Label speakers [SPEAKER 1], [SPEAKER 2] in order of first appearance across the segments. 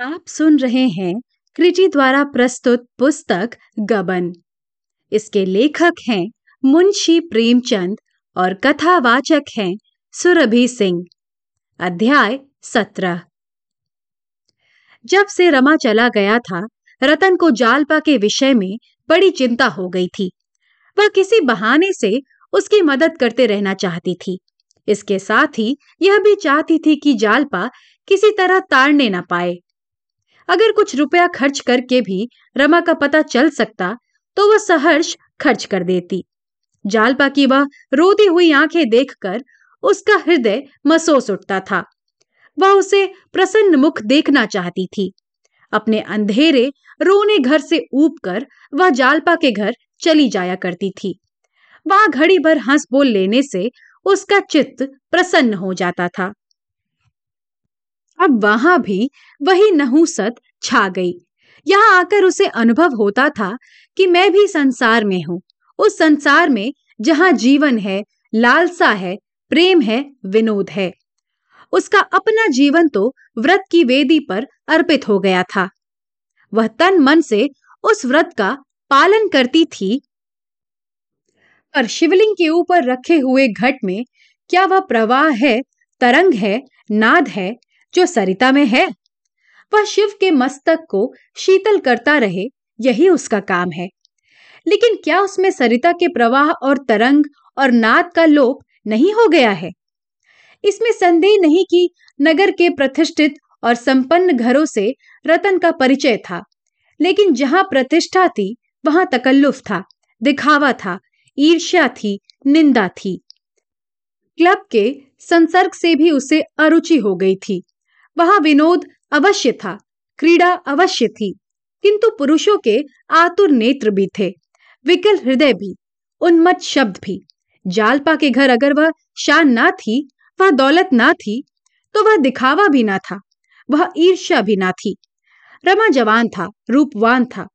[SPEAKER 1] आप सुन रहे हैं कृति द्वारा प्रस्तुत पुस्तक गबन। इसके लेखक हैं मुंशी प्रेमचंद और कथावाचक हैं सुरभि सिंह। अध्याय सत्रह। जब से रमा चला गया था, रतन को जालपा के विषय में बड़ी चिंता हो गई थी। वह किसी बहाने से उसकी मदद करते रहना चाहती थी। इसके साथ ही यह भी चाहती थी कि जालपा किसी तरह ताड़ने न पाए। अगर कुछ रुपया खर्च करके भी रमा का पता चल सकता तो वह सहर्ष खर्च कर देती। जालपा की वह रोती हुई आँखें देखकर उसका हृदय मसोस उठता था। वह उसे प्रसन्न मुख देखना चाहती थी। अपने अंधेरे रोने घर से ऊब कर वह जालपा के घर चली जाया करती थी। वहाँ घड़ी भर हंस बोल लेने से उसका चित्त प्रसन्न हो जाता था। अब वहाँ भी वही नहुसत छा गई। यहाँ आकर उसे अनुभव होता था कि मैं भी संसार में हूँ। उस संसार में जहाँ जीवन है, लालसा है, प्रेम है, विनोद है। उसका अपना जीवन तो व्रत की वेदी पर अर्पित हो गया था। वह तन मन से उस व्रत का पालन करती थी। पर शिवलिंग के ऊपर रखे हुए घट में क्या वह प्रवाह है, तरंग है, नाद है जो सरिता में है। वह शिव के मस्तक को शीतल करता रहे, यही उसका काम है। लेकिन क्या उसमें सरिता के प्रवाह और तरंग और नाद का लोप नहीं हो गया है? इसमें संदेह नहीं कि नगर के प्रतिष्ठित और संपन्न घरों से रतन का परिचय था, लेकिन जहाँ प्रतिष्ठा थी, वहाँ तकल्लुफ था, दिखावा था, ईर्ष्या थी, निंदा थी। क्लब के संसर्ग से भी उसे अरुचि हो गई थी। वहाँ विनोद अवश्य था, क्रीड़ा अवश्य थी, किंतु पुरुषों के आतुर नेत्र भी थे, विकल हृदय भी, उन्मत्त शब्द भी। जालपा के घर अगर वह शान ना थी, वह दौलत ना थी तो वह दिखावा भी ना था, वह ईर्ष्या भी ना थी। रमा जवान था, रूपवान था,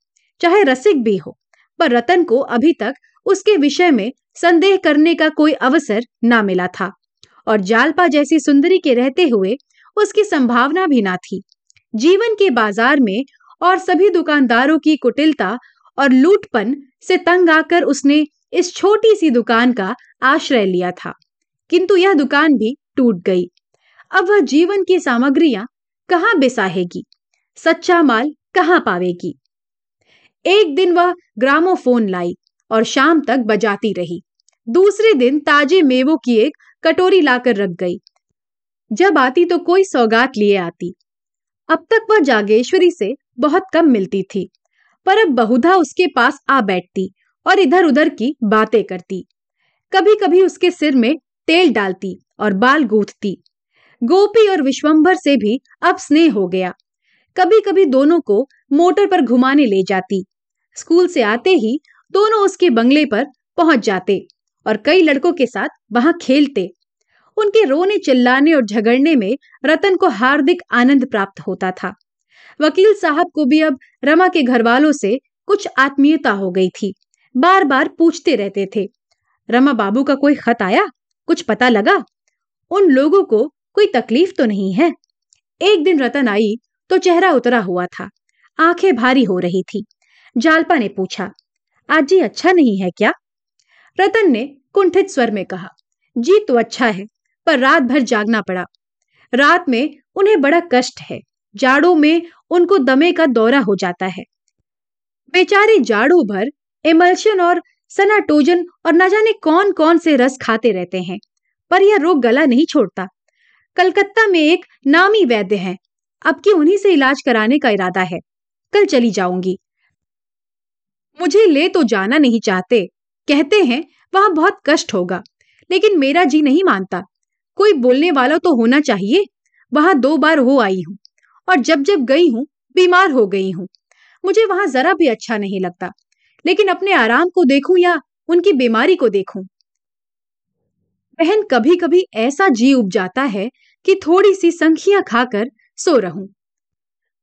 [SPEAKER 1] चाहे रसिक भी हो, पर रतन को अभी तक उसके विषय में संदेह करने का कोई अवसर ना मिला था। और जालपा जैसी सुंदरी के रहते हुए उसकी संभावना भी ना थी। जीवन के बाज़ार में और सभी दुकानदारों की कुटिलता और लूटपन से तंग आकर उसने इस छोटी सी दुकान का आश्रय लिया था, किंतु यह दुकान भी टूट गई। अब वह जीवन की सामग्रियाँ कहाँ बिसाहेगी? सच्चा माल कहाँ पावेगी? एक दिन वह ग्रामोफोन लाई और शाम तक बजाती रही। दूसरे दिन ताजे मेवों की एक कटोरी लाकर रख गई। जब आती तो कोई सौगात लिए आती। अब तक वह जागेश्वरी से बहुत कम मिलती थी, पर अब बहुधा उसके पास आ बैठती और इधर उधर की बातें करती। कभी कभी उसके सिर में तेल डालती और बाल गूंथती। गोपी और विश्वंभर से भी अब स्नेह हो गया। कभी कभी दोनों को मोटर पर घुमाने ले जाती। स्कूल से आते ही दोनों उसके बंगले पर पहुँच जाते और कई लड़कों के साथ वहाँ खेलते। उनके रोने, चिल्लाने और झगड़ने में रतन को हार्दिक आनंद प्राप्त होता था। वकील साहब को भी अब रमा के घर वालों से कुछ आत्मीयता हो गई थी। बार बार पूछते रहते थे, रमा बाबू का कोई खत आया? कुछ पता लगा? उन लोगों को कोई तकलीफ़ तो नहीं है? एक दिन रतन आई तो चेहरा उतरा हुआ था। आँखें भारी हो रही थी। जालपा ने पूछा, आज जी अच्छा नहीं है क्या? रतन ने कुंठित स्वर में कहा, जी तो अच्छा है। पर रात भर जागना पड़ा। रात में उन्हें बड़ा कष्ट है। जाड़ों में उनको दमे का दौरा हो जाता है। बेचारे जाड़ों भर एमल्शन और सनाटोजन और न जाने कौन कौन से रस खाते रहते हैं, पर यह रोग गला नहीं छोड़ता। कलकत्ता में एक नामी वैद्य है। अब की उन्हीं से इलाज कराने का इरादा है। कल चली जाऊँगी। मुझे ले तो जाना नहीं चाहते। कहते हैं, वहाँ बहुत कष्ट होगा, लेकिन मेरा जी नहीं मानता। कोई बोलने वाला तो होना चाहिए। वहाँ दो बार हो आई हूँ और जब जब गई हूँ, बीमार हो गई हूँ। मुझे वहाँ जरा भी अच्छा नहीं लगता, लेकिन अपने आराम को देखूँ या उनकी बीमारी को देखूँ। बहन कभी कभी ऐसा जी उब जाता है कि थोड़ी सी संखियाँ खाकर सो रहूँ।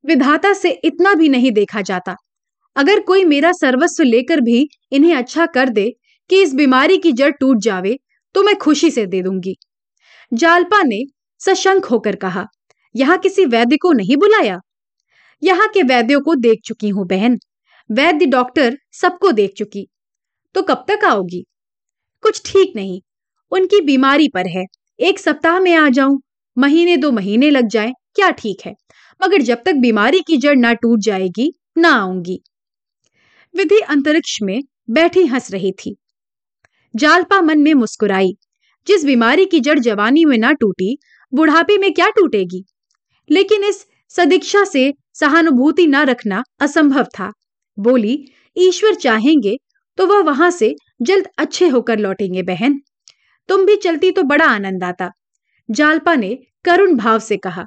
[SPEAKER 1] विधाता से इतना भी नहीं देखा जाता। अगर कोई मेरा सर्वस्व लेकर भी इन्हें अच्छा कर दे कि इस बीमारी की जड़ टूट जावे तो मैं खुशी से दे दूँगी। जालपा ने सशंक होकर कहा, यहाँ किसी वैद्य को नहीं बुलाया? यहाँ के वैद्यों को देख चुकी हूँ बहन। वैद्य डॉक्टर सबको देख चुकी। तो कब तक आओगी? कुछ ठीक नहीं। उनकी बीमारी पर है। एक सप्ताह में आ जाऊँ। महीने दो महीने लग जाए। क्या ठीक है? मगर जब तक बीमारी की जड़ ना टूट जाएगी, ना आऊँगी। विधि अंतरिक्ष में बैठी हंस रही थी। जालपा मन में मुस्कुराई। जिस बीमारी की जड़ जवानी में ना टूटी, बुढ़ापे में क्या टूटेगी? लेकिन इस सदीक्षा से सहानुभूति ना रखना असंभव था। बोली, ईश्वर चाहेंगे तो वह वहाँ से जल्द अच्छे होकर लौटेंगे, बहन। तुम भी चलती तो बड़ा आनंद आता। जालपा ने करुण भाव से कहा,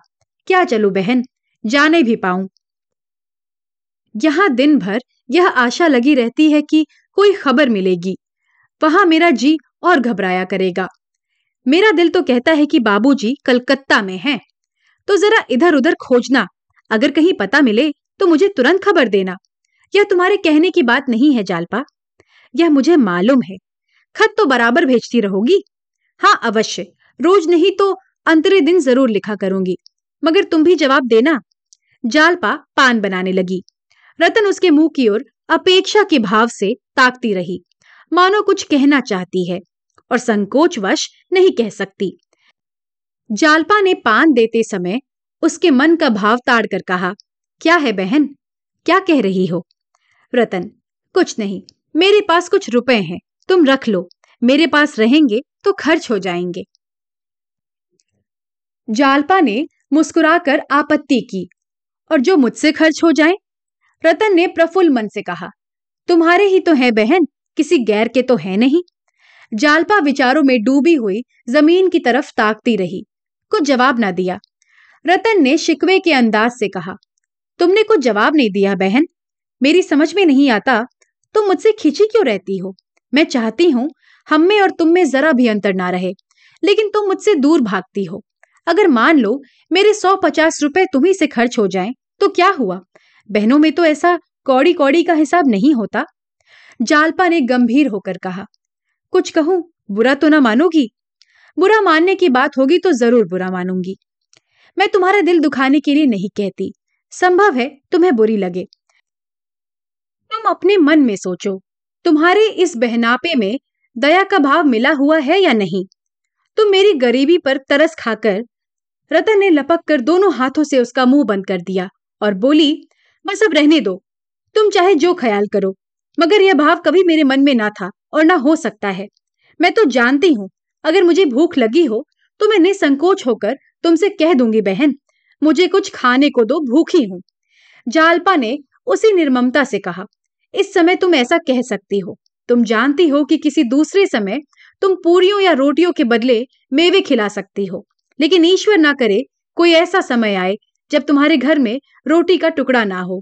[SPEAKER 1] क्या चलू, बहन? जाने भी पाऊँ। यहाँ दिन भर यह आशा लगी रहती है कि कोई खबर मिलेगी। वहाँ मेरा जी और घबराया करेगा। मेरा दिल तो कहता है कि बाबूजी कलकत्ता में हैं। तो जरा इधर उधर खोजना। अगर कहीं पता मिले तो मुझे तुरंत खबर देना। यह तुम्हारे कहने की बात नहीं है, जालपा। यह मुझे मालूम है। खत तो बराबर भेजती रहोगी। हाँ अवश्य। रोज नहीं तो अंतरे दिन ज़रूर लिखा करूँगी। मगर तुम भी जवाब देना। जालपा पान बनाने लगी। रतन उसके मुँह की ओर अपेक्षा के भाव से ताकती रही। मानो कुछ कहना चाहती है। और संकोचवश नहीं कह सकती। जालपा ने पान देते समय उसके मन का भाव ताड़ कर कहा, क्या है बहन? क्या कह रही हो? रतन, कुछ नहीं। मेरे पास कुछ रुपए हैं। तुम रख लो। मेरे पास रहेंगे तो खर्च हो जाएँगे। जालपा ने मुस्कुराकर आपत्ति की, और जो मुझसे खर्च हो जाए? रतन ने प्रफुल्ल मन से कहा, तुम्हारे ही तो है बहन। किसी गैर के तो है नहीं। जालपा विचारों में डूबी हुई ज़मीन की तरफ़ ताकती रही। कुछ जवाब ना दिया। रतन ने शिकवे के अंदाज से कहा, तुमने कुछ जवाब नहीं दिया बहन। मेरी समझ में नहीं आता, तुम मुझसे खिंची क्यों रहती हो? मैं चाहती हूँ हम में और तुम में जरा भी अंतर ना रहे, लेकिन तुम मुझसे दूर भागती हो। अगर मान लो मेरे सौ पचास रुपए तुम्ही से खर्च हो जाएँ तो क्या हुआ? बहनों में तो ऐसा कौड़ी कौड़ी का हिसाब नहीं होता। जालपा ने गंभीर होकर कहा कुछ कहूँ, बुरा तो ना मानोगी? बुरा मानने की बात होगी तो ज़रूर बुरा मानूँगी। मैं तुम्हारा दिल दुखाने के लिए नहीं कहती। संभव है तुम्हें बुरी लगे। तुम अपने मन में सोचो, तुम्हारे इस बहनापे में दया का भाव मिला हुआ है या नहीं? तुम मेरी गरीबी पर तरस खाकर रतन ने लपक कर दोनों हाथों से उसका मुँह बंद कर दिया और बोली, बस अब रहने दो। तुम चाहे जो ख्याल करो, मगर यह भाव कभी मेरे मन में ना था। और ना हो सकता है। मैं तो जानती हूँ, अगर मुझे भूख लगी हो तो मैं निसंकोच होकर तुमसे कह दूँगी, बहन, मुझे कुछ खाने को दो, भूखी हूँ जालपा ने उसी निर्ममता से कहा, इस समय तुम ऐसा कह सकती हो। तुम जानती हो कि किसी दूसरे समय तुम पूरियों या रोटियों के बदले मेवे खिला सकती हो, लेकिन ईश्वर ना करे कोई ऐसा समय आए जब तुम्हारे घर में रोटी का टुकड़ा ना हो।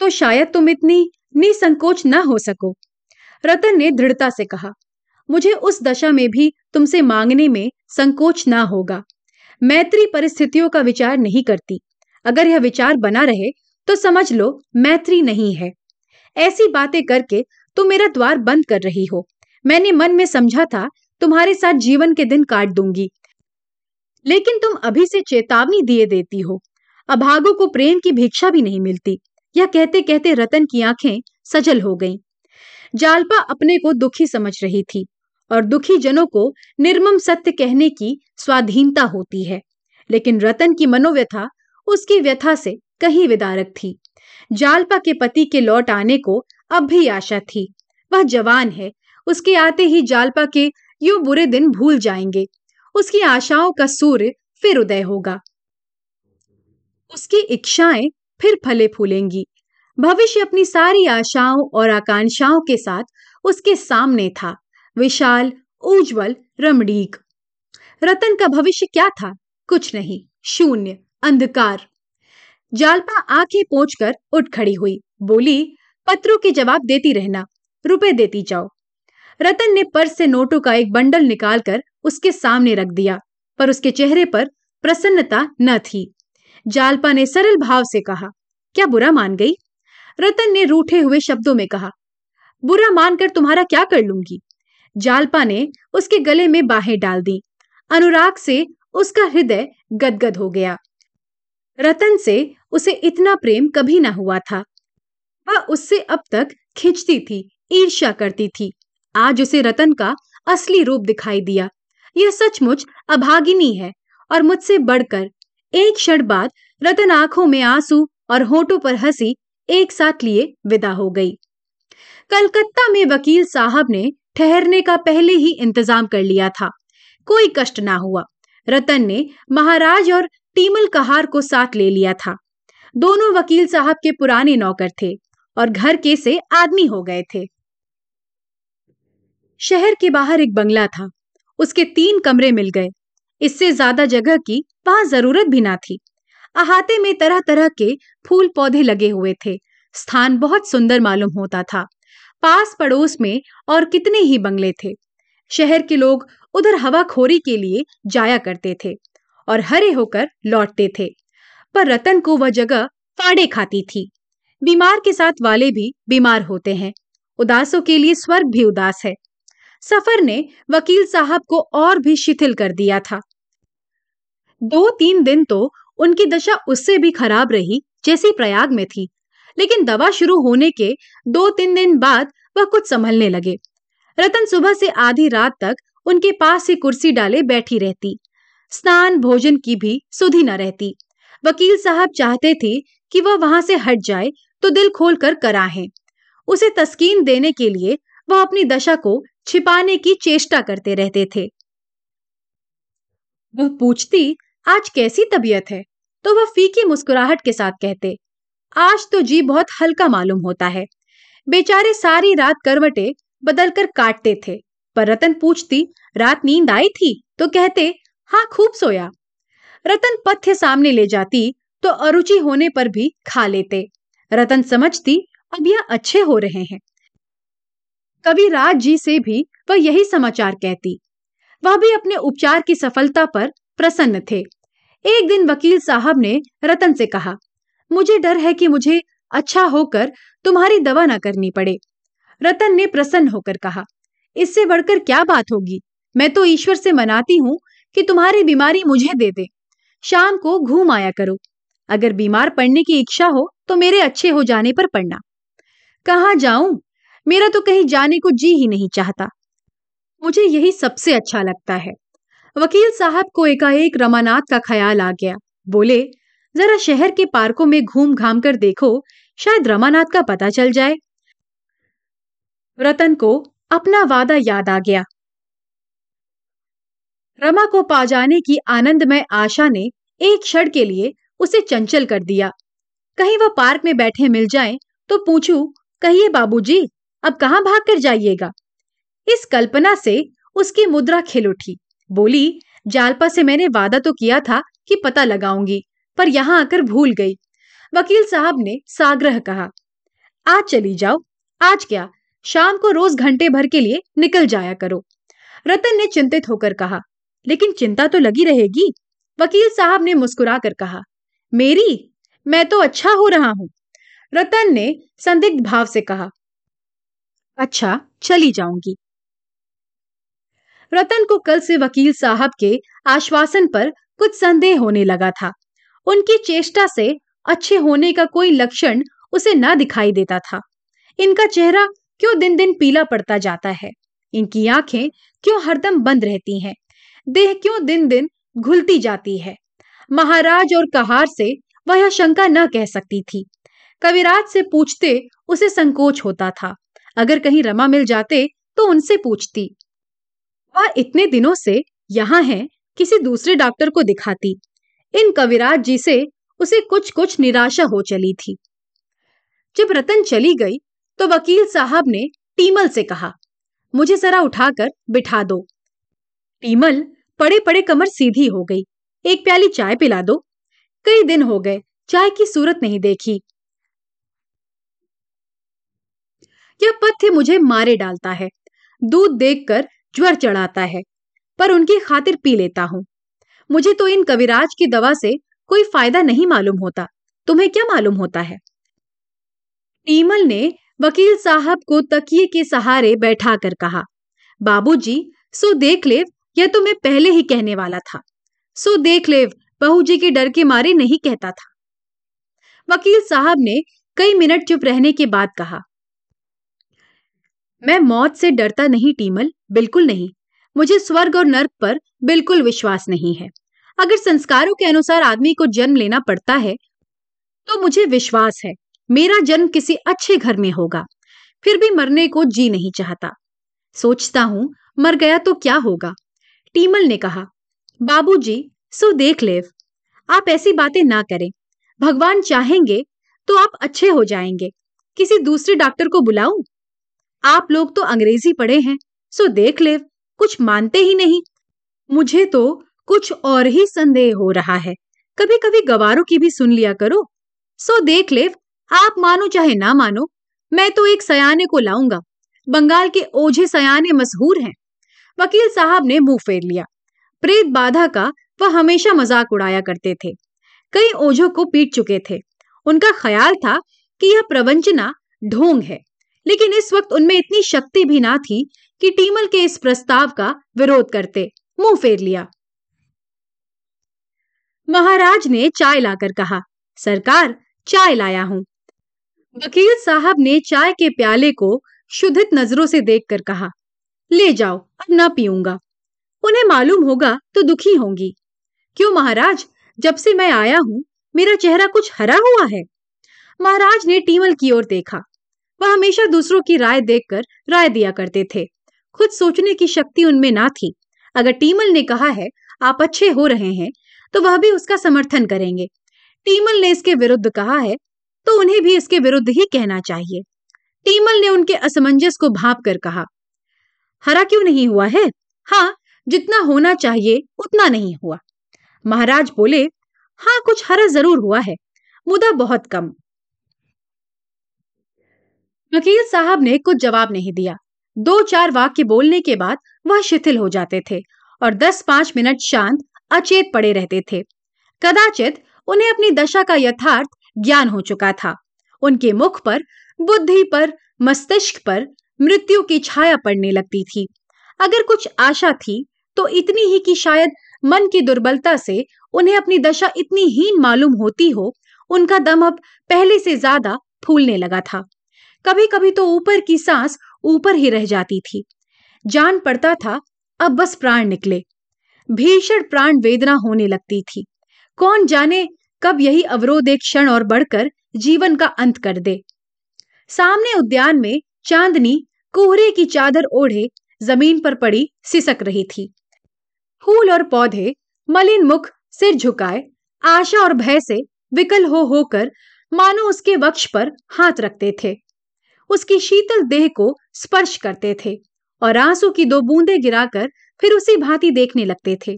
[SPEAKER 1] तो शायद तुम इतनी निसंकोच ना हो सको। रतन ने दृढ़ता से कहा, मुझे उस दशा में भी तुमसे मांगने में संकोच ना होगा। मैत्री परिस्थितियों का विचार नहीं करती। अगर यह विचार बना रहे तो समझ लो, मैत्री नहीं है। ऐसी बातें करके तुम मेरा द्वार बंद कर रही हो। मैंने मन में समझा था, तुम्हारे साथ जीवन के दिन काट दूँगी। लेकिन तुम अभी से चेतावनी दिए देती हो। अभागों को प्रेम की भिक्षा भी नहीं मिलती। यह कहते कहते रतन की आँखें सजल हो गईं। जालपा अपने को दुखी समझ रही थी और दुखी जनों को निर्मम सत्य कहने की स्वाधीनता होती है। लेकिन रतन की मनोव्यथा उसकी व्यथा से कहीं विदारक थी। जालपा के पति के लौट आने को अब भी आशा थी। वह जवान है, उसके आते ही जालपा के यू बुरे दिन भूल जाएँगे। उसकी आशाओं का सूर्य फिर उदय होगा। उसकी इच्छाएँ फिर फले फूलेंगी। भविष्य अपनी सारी आशाओं और आकांक्षाओं के साथ उसके सामने था। विशाल, उज्जवल, रमणीक। रतन का भविष्य क्या था? कुछ नहीं। शून्य, अंधकार। जालपा आँखें पोंछकर उठ खड़ी हुई। बोली, पत्रों के जवाब देती रहना। रुपए देती जाओ। रतन ने पर्स से नोटों का एक बंडल निकालकर उसके सामने रख दिया, पर उसके चेहरे पर प्रसन्नता न थी। जालपा ने सरल भाव से कहा, क्या बुरा मान गई? रतन ने रूठे हुए शब्दों में कहा, बुरा मानकर तुम्हारा क्या कर लूँगी? जालपा ने उसके गले में बाहें डाल दी। अनुराग से उसका हृदय गदगद हो गया। रतन से उसे इतना प्रेम कभी ना हुआ था। वह उससे अब तक खिंचती थी, ईर्ष्या करती थी। आज उसे रतन का असली रूप दिखाई दिया। यह सचमुच अभागिनी है और मुझसे बढ़कर एक क्षण बाद रतन आँखों में आँसू और होठों पर हँसी एक साथ लिए विदा हो गई। कलकत्ता में वकील साहब ने ठहरने का पहले ही इंतज़ाम कर लिया था। कोई कष्ट ना हुआ। रतन ने महाराज और टीमल कहार को साथ ले लिया था। दोनों वकील साहब के पुराने नौकर थे और घर के से आदमी हो गए थे। शहर के बाहर एक बंगला था। उसके तीन कमरे मिल गए। इससे ज़्यादा जगह की वहाँ ज़रूरत भी ना थी। अहाते में तरह तरह के फूल पौधे लगे हुए थे। स्थान बहुत सुंदर मालूम होता था। पास पड़ोस में और कितने ही बंगले थे। शहर के लोग उधर हवाखोरी के लिए जाया करते थे और हरे होकर लौटते थे। पर रतन को वह जगह फाड़े खाती थी। बीमार के साथ वाले भी बीमार होते हैं। उदासों के लिए स्वर्ग भी उदास है। सफ़र ने वकील साहब को और भी शिथिल कर दिया था। दो तीन दिन तो उनकी दशा उससे भी खराब रही, जैसी प्रयाग में थी। लेकिन दवा शुरू होने के दो तीन दिन बाद वह कुछ संभलने लगे। रतन सुबह से आधी रात तक उनके पास ही कुर्सी डाले बैठी रहती। स्नान, भोजन की भी सुधि न रहती। वकील साहब चाहते थे कि वह वहाँ से हट जाए तो दिल खोल कर कराहें उसे तस्कीन देने के लिए वह अपनी दशा को छिपाने की चेष्टा करते रहते थे। वह पूछती आज कैसी तबीयत है? तो वह फीकी मुस्कुराहट के साथ कहते, आज तो जी बहुत हल्का मालूम होता है। बेचारे सारी रात करवटे बदलकर काटते थे, पर रतन पूछती, रात नींद आई थी? तो कहते हाँ खूब सोया। रतन पथ्य सामने ले जाती तो अरुचि होने पर भी खा लेते। रतन समझती, अब यह अच्छे हो रहे हैं। कभी राज जी से भी वह यही समाचार कहती। वह भी अपने उपचार की सफलता पर प्रसन्न थे। एक दिन वकील साहब ने रतन से कहा, मुझे डर है कि मुझे अच्छा होकर तुम्हारी दवा न करनी पड़े। रतन ने प्रसन्न होकर कहा, इससे बढ़कर क्या बात होगी? मैं तो ईश्वर से मनाती हूँ कि तुम्हारी बीमारी मुझे दे दे। शाम को घूम आया करो। अगर बीमार पड़ने की इच्छा हो तो मेरे अच्छे हो जाने पर पड़ना। कहा जाऊँ? मेरा तो कहीं जाने को जी ही नहीं चाहता। मुझे यही सबसे अच्छा लगता है। वकील साहब को एकाएक रमानाथ का ख्याल आ गया। बोले, जरा शहर के पार्कों में घूम घाम कर देखो, शायद रमानाथ का पता चल जाए। रतन को अपना वादा याद आ गया। रमा को पा जाने की आनंदमय आशा ने एक क्षण के लिए उसे चंचल कर दिया। कहीं वह पार्क में बैठे मिल जाए तो पूछू, कहिए बाबूजी, अब कहाँ भाग कर जाइएगा? इस कल्पना से उसकी मुद्रा खिल उठी। बोली, जालपा से मैंने वादा तो किया था कि पता लगाऊँगी, पर यहाँ आकर भूल गई। वकील साहब ने साग्रह कहा, आज चली जाओ, आज क्या, शाम को रोज घंटे भर के लिए निकल जाया करो। रतन ने चिंतित होकर कहा, लेकिन चिंता तो लगी रहेगी? वकील साहब ने मुस्कुरा कर कहा, मेरी? मैं तो अच्छा हो रहा हूँ। रतन ने संदिग्ध भाव से कहा अच्छा चली जाऊँगी। रतन को कल से वकील साहब के आश्वासन पर कुछ संदेह होने लगा था। उनकी चेष्टा से अच्छे होने का कोई लक्षण उसे न दिखाई देता था। इनका चेहरा क्यों दिन दिन पीला पड़ता जाता है? इनकी आँखें क्यों हरदम बंद रहती हैं? देह क्यों दिन दिन घुलती जाती है? महाराज और कहार से वह शंका न कह सकती थी। कविराज से पूछते उसे संकोच होता था। अगर कहीं रमा मिल जाते तो उनसे पूछती। वह इतने दिनों से यहाँ है, किसी दूसरे डॉक्टर को दिखाती। इन कविराज जी से उसे कुछ कुछ निराशा हो चली थी। जब रतन चली गई तो वकील साहब ने टीमल से कहा, मुझे जरा उठाकर बिठा दो। टीमल पड़े पड़े कमर सीधी हो गई। एक प्याली चाय पिला दो। कई दिन हो गए, चाय की सूरत नहीं देखी। यह पथ्य मुझे मारे डालता है। दूध देखकर ज्वर चढ़ाता है, पर उनकी खातिर पी लेता हूँ। मुझे तो इन कविराज की दवा से कोई फ़ायदा नहीं मालूम होता। तुम्हें क्या मालूम होता है? टीमल ने वकील साहब को तकिए के सहारे बैठा कर कहा, बाबूजी, सो देख लेव यह तो मैं पहले ही कहने वाला था। सो देख लेव बहू जी के डर के मारे नहीं कहता था। वकील साहब ने कई मिनट चुप रहने के बाद कहा मैं मौत से डरता नहीं, टीमल, बिल्कुल नहीं। मुझे स्वर्ग और नर्क पर बिल्कुल विश्वास नहीं है। अगर संस्कारों के अनुसार आदमी को जन्म लेना पड़ता है तो मुझे विश्वास है, मेरा जन्म किसी अच्छे घर में होगा। फिर भी मरने को जी नहीं चाहता। सोचता हूँ, मर गया तो क्या होगा? टीमल ने कहा, बाबूजी, सो देख लेव। आप ऐसी बातें ना करें। भगवान चाहेंगे तो आप अच्छे हो जाएँगे। किसी दूसरे डॉक्टर को बुलाऊं? आप लोग तो अंग्रेज़ी पढ़े हैं, सो देख ले कुछ मानते ही नहीं। मुझे तो कुछ और ही संदेह हो रहा है कभी कभी गवारों की भी सुन लिया करो। सो देख ले आप मानो चाहे ना मानो, मैं तो एक सयाने को लाऊँगा, बंगाल के ओझे सयाने मशहूर हैं। वकील साहब ने मुँह फेर लिया। प्रेत बाधा का वह हमेशा मज़ाक उड़ाया करते थे। कई ओझों को पीट चुके थे। उनका ख्याल था कि यह प्रवंचना ढोंग है। लेकिन इस वक्त उनमें इतनी शक्ति भी ना थी कि टीमल के इस प्रस्ताव का विरोध करते। मुँह फेर लिया। महाराज ने चाय लाकर कहा, सरकार, चाय लाया हूँ। वकील साहब ने चाय के प्याले को शुद्धित नज़रों से देखकर कहा, ले जाओ, अब ना पीऊँगा। उन्हें मालूम होगा तो दुखी होंगी। क्यों महाराज, जब से मैं आया हूँ, मेरा चेहरा कुछ हरा हुआ है। महाराज ने टीमल की ओर देखा। वह हमेशा दूसरों की राय देखकर राय दिया करते थे। खुद सोचने की शक्ति उनमें ना थी। अगर टीमल ने कहा है, आप अच्छे हो रहे हैं तो वह भी उसका समर्थन करेंगे। टीमल ने इसके विरुद्ध कहा है तो उन्हें भी इसके विरुद्ध ही कहना चाहिए। टीमल ने उनके असमंजस को भाप कर कहा, हरा क्यों नहीं हुआ है? हाँ जितना होना चाहिए, उतना नहीं हुआ। महाराज बोले हाँ कुछ हरा ज़रूर हुआ है, मुदा बहुत कम। वकील साहब ने कुछ जवाब नहीं दिया। दो चार वाक्य बोलने के बाद वह शिथिल हो जाते थे और दस पाँच मिनट शांत, अचेत पड़े रहते थे। कदाचित उन्हें अपनी दशा का यथार्थ ज्ञान हो चुका था। उनके मुख पर, बुद्धि पर, मस्तिष्क पर मृत्यु की छाया पड़ने लगती थी। अगर कुछ आशा थी तो इतनी ही कि शायद मन की दुर्बलता से उन्हें अपनी दशा इतनी हीन मालूम होती हो, उनका दम अब पहले से ज़्यादा फूलने लगा था। कभी कभी तो ऊपर की सांस ऊपर ही रह जाती थी। जान पड़ता था, अब बस प्राण निकले। भीषण प्राण वेदना होने लगती थी। कौन जाने कब यही अवरोध एक क्षण और बढ़कर जीवन का अंत कर दे। सामने उद्यान में चांदनी कोहरे की चादर ओढ़े ज़मीन पर पड़ी सिसक रही थी। फूल और पौधे मलिन मुख, सिर झुकाए, आशा और भय से विकल हो होकर मानो उसके वक्ष पर हाथ रखते थे। उसकी शीतल देह को स्पर्श करते थे और आँसू की दो बूंदें गिराकर फिर उसी भांति देखने लगते थे।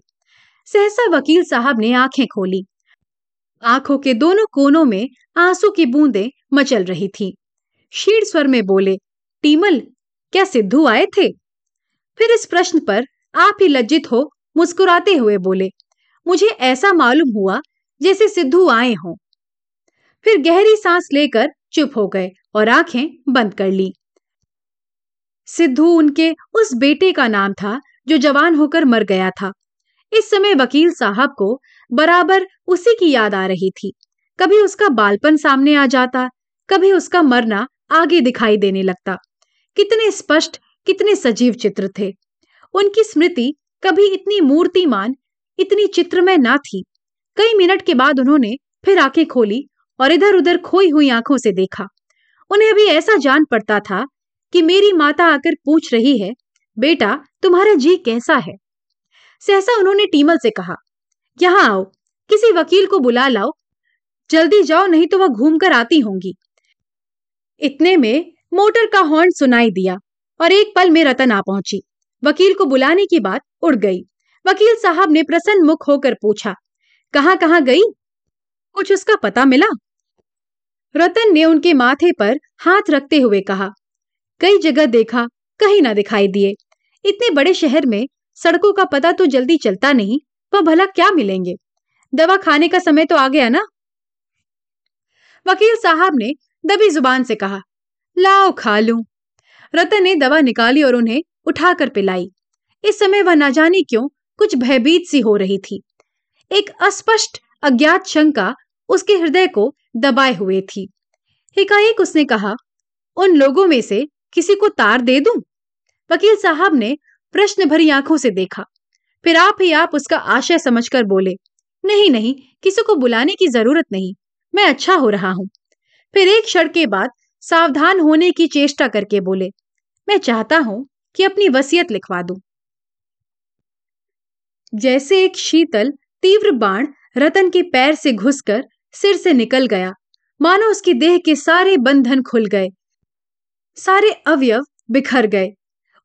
[SPEAKER 1] सहसा वकील साहब ने आँखें खोली। आँखों के दोनों कोनों में आँसू की बूंदें मचल रही थी। शीर स्वर में बोले, टीमल, क्या सिद्धू आए थे? फिर इस प्रश्न पर आप ही लज्जित हो मुस्कुराते हुए बोले, मुझे ऐसा मालूम हुआ जैसे सिद्धू आए हों। फिर गहरी सांस लेकर चुप हो गए और आँखें बंद कर ली। सिद्धू उनके उस बेटे का नाम था जो जवान होकर मर गया था। इस समय वकील साहब को बराबर उसी की याद आ रही थी। कभी उसका बालपन सामने आ जाता, कभी उसका मरना आगे दिखाई देने लगता। कितने स्पष्ट, कितने सजीव चित्र थे। उनकी स्मृति कभी इतनी मूर्तिमान, इतनी चित्रमय ना थी। कई मिनट के बाद उन्होंने फिर आँखें खोली और इधर उधर खोई हुई आँखों से देखा। उन्हें अभी ऐसा जान पड़ता था कि मेरी माता आकर पूछ रही है, बेटा, तुम्हारा जी कैसा है? सहसा उन्होंने टीमल से कहा, यहाँ आओ, किसी वकील को बुला लाओ। जल्दी जाओ, नहीं तो वह घूमकर आती होंगी। इतने में मोटर का हॉर्न सुनाई दिया और एक पल में रतन आ पहुँची। वकील को बुलाने की बात उड़ गई। वकील साहब ने प्रसन्न मुख होकर पूछा कहाँ कहाँ गई? कुछ उसका पता मिला? रतन ने उनके माथे पर हाथ रखते हुए कहा, कई जगह देखा, कहीं ना दिखाई दिए। इतने बड़े शहर में सड़कों का पता तो जल्दी चलता नहीं, वह भला क्या मिलेंगे? दवा खाने का समय तो आ गया ना? वकील साहब ने दबी ज़ुबान से कहा, लाओ खा लू। रतन ने दवा निकाली और उन्हें उठाकर पिलाई। इस समय वह न जाने क्यों कुछ भयभीत सी हो रही थी। एक अस्पष्ट, अज्ञात शंका उसके हृदय को दबाए हुए थी। एकाएक उसने कहा, उन लोगों में से किसी को तार दे दूँ? वकील साहब ने प्रश्न भरी आँखों से देखा। फिर आप ही आप उसका आशय समझकर बोले, नहीं नहीं, किसी को बुलाने की ज़रूरत नहीं, मैं अच्छा हो रहा हूँ फिर एक क्षण के बाद सावधान होने की चेष्टा करके बोले, मैं चाहता हूँ कि अपनी वसीयत लिखवा दूँ। जैसे एक शीतल तीव्र बाण रतन के पैर से घुसकर सिर से निकल गया। मानो उसकी देह के सारे बंधन खुल गए। सारे अवयव बिखर गए।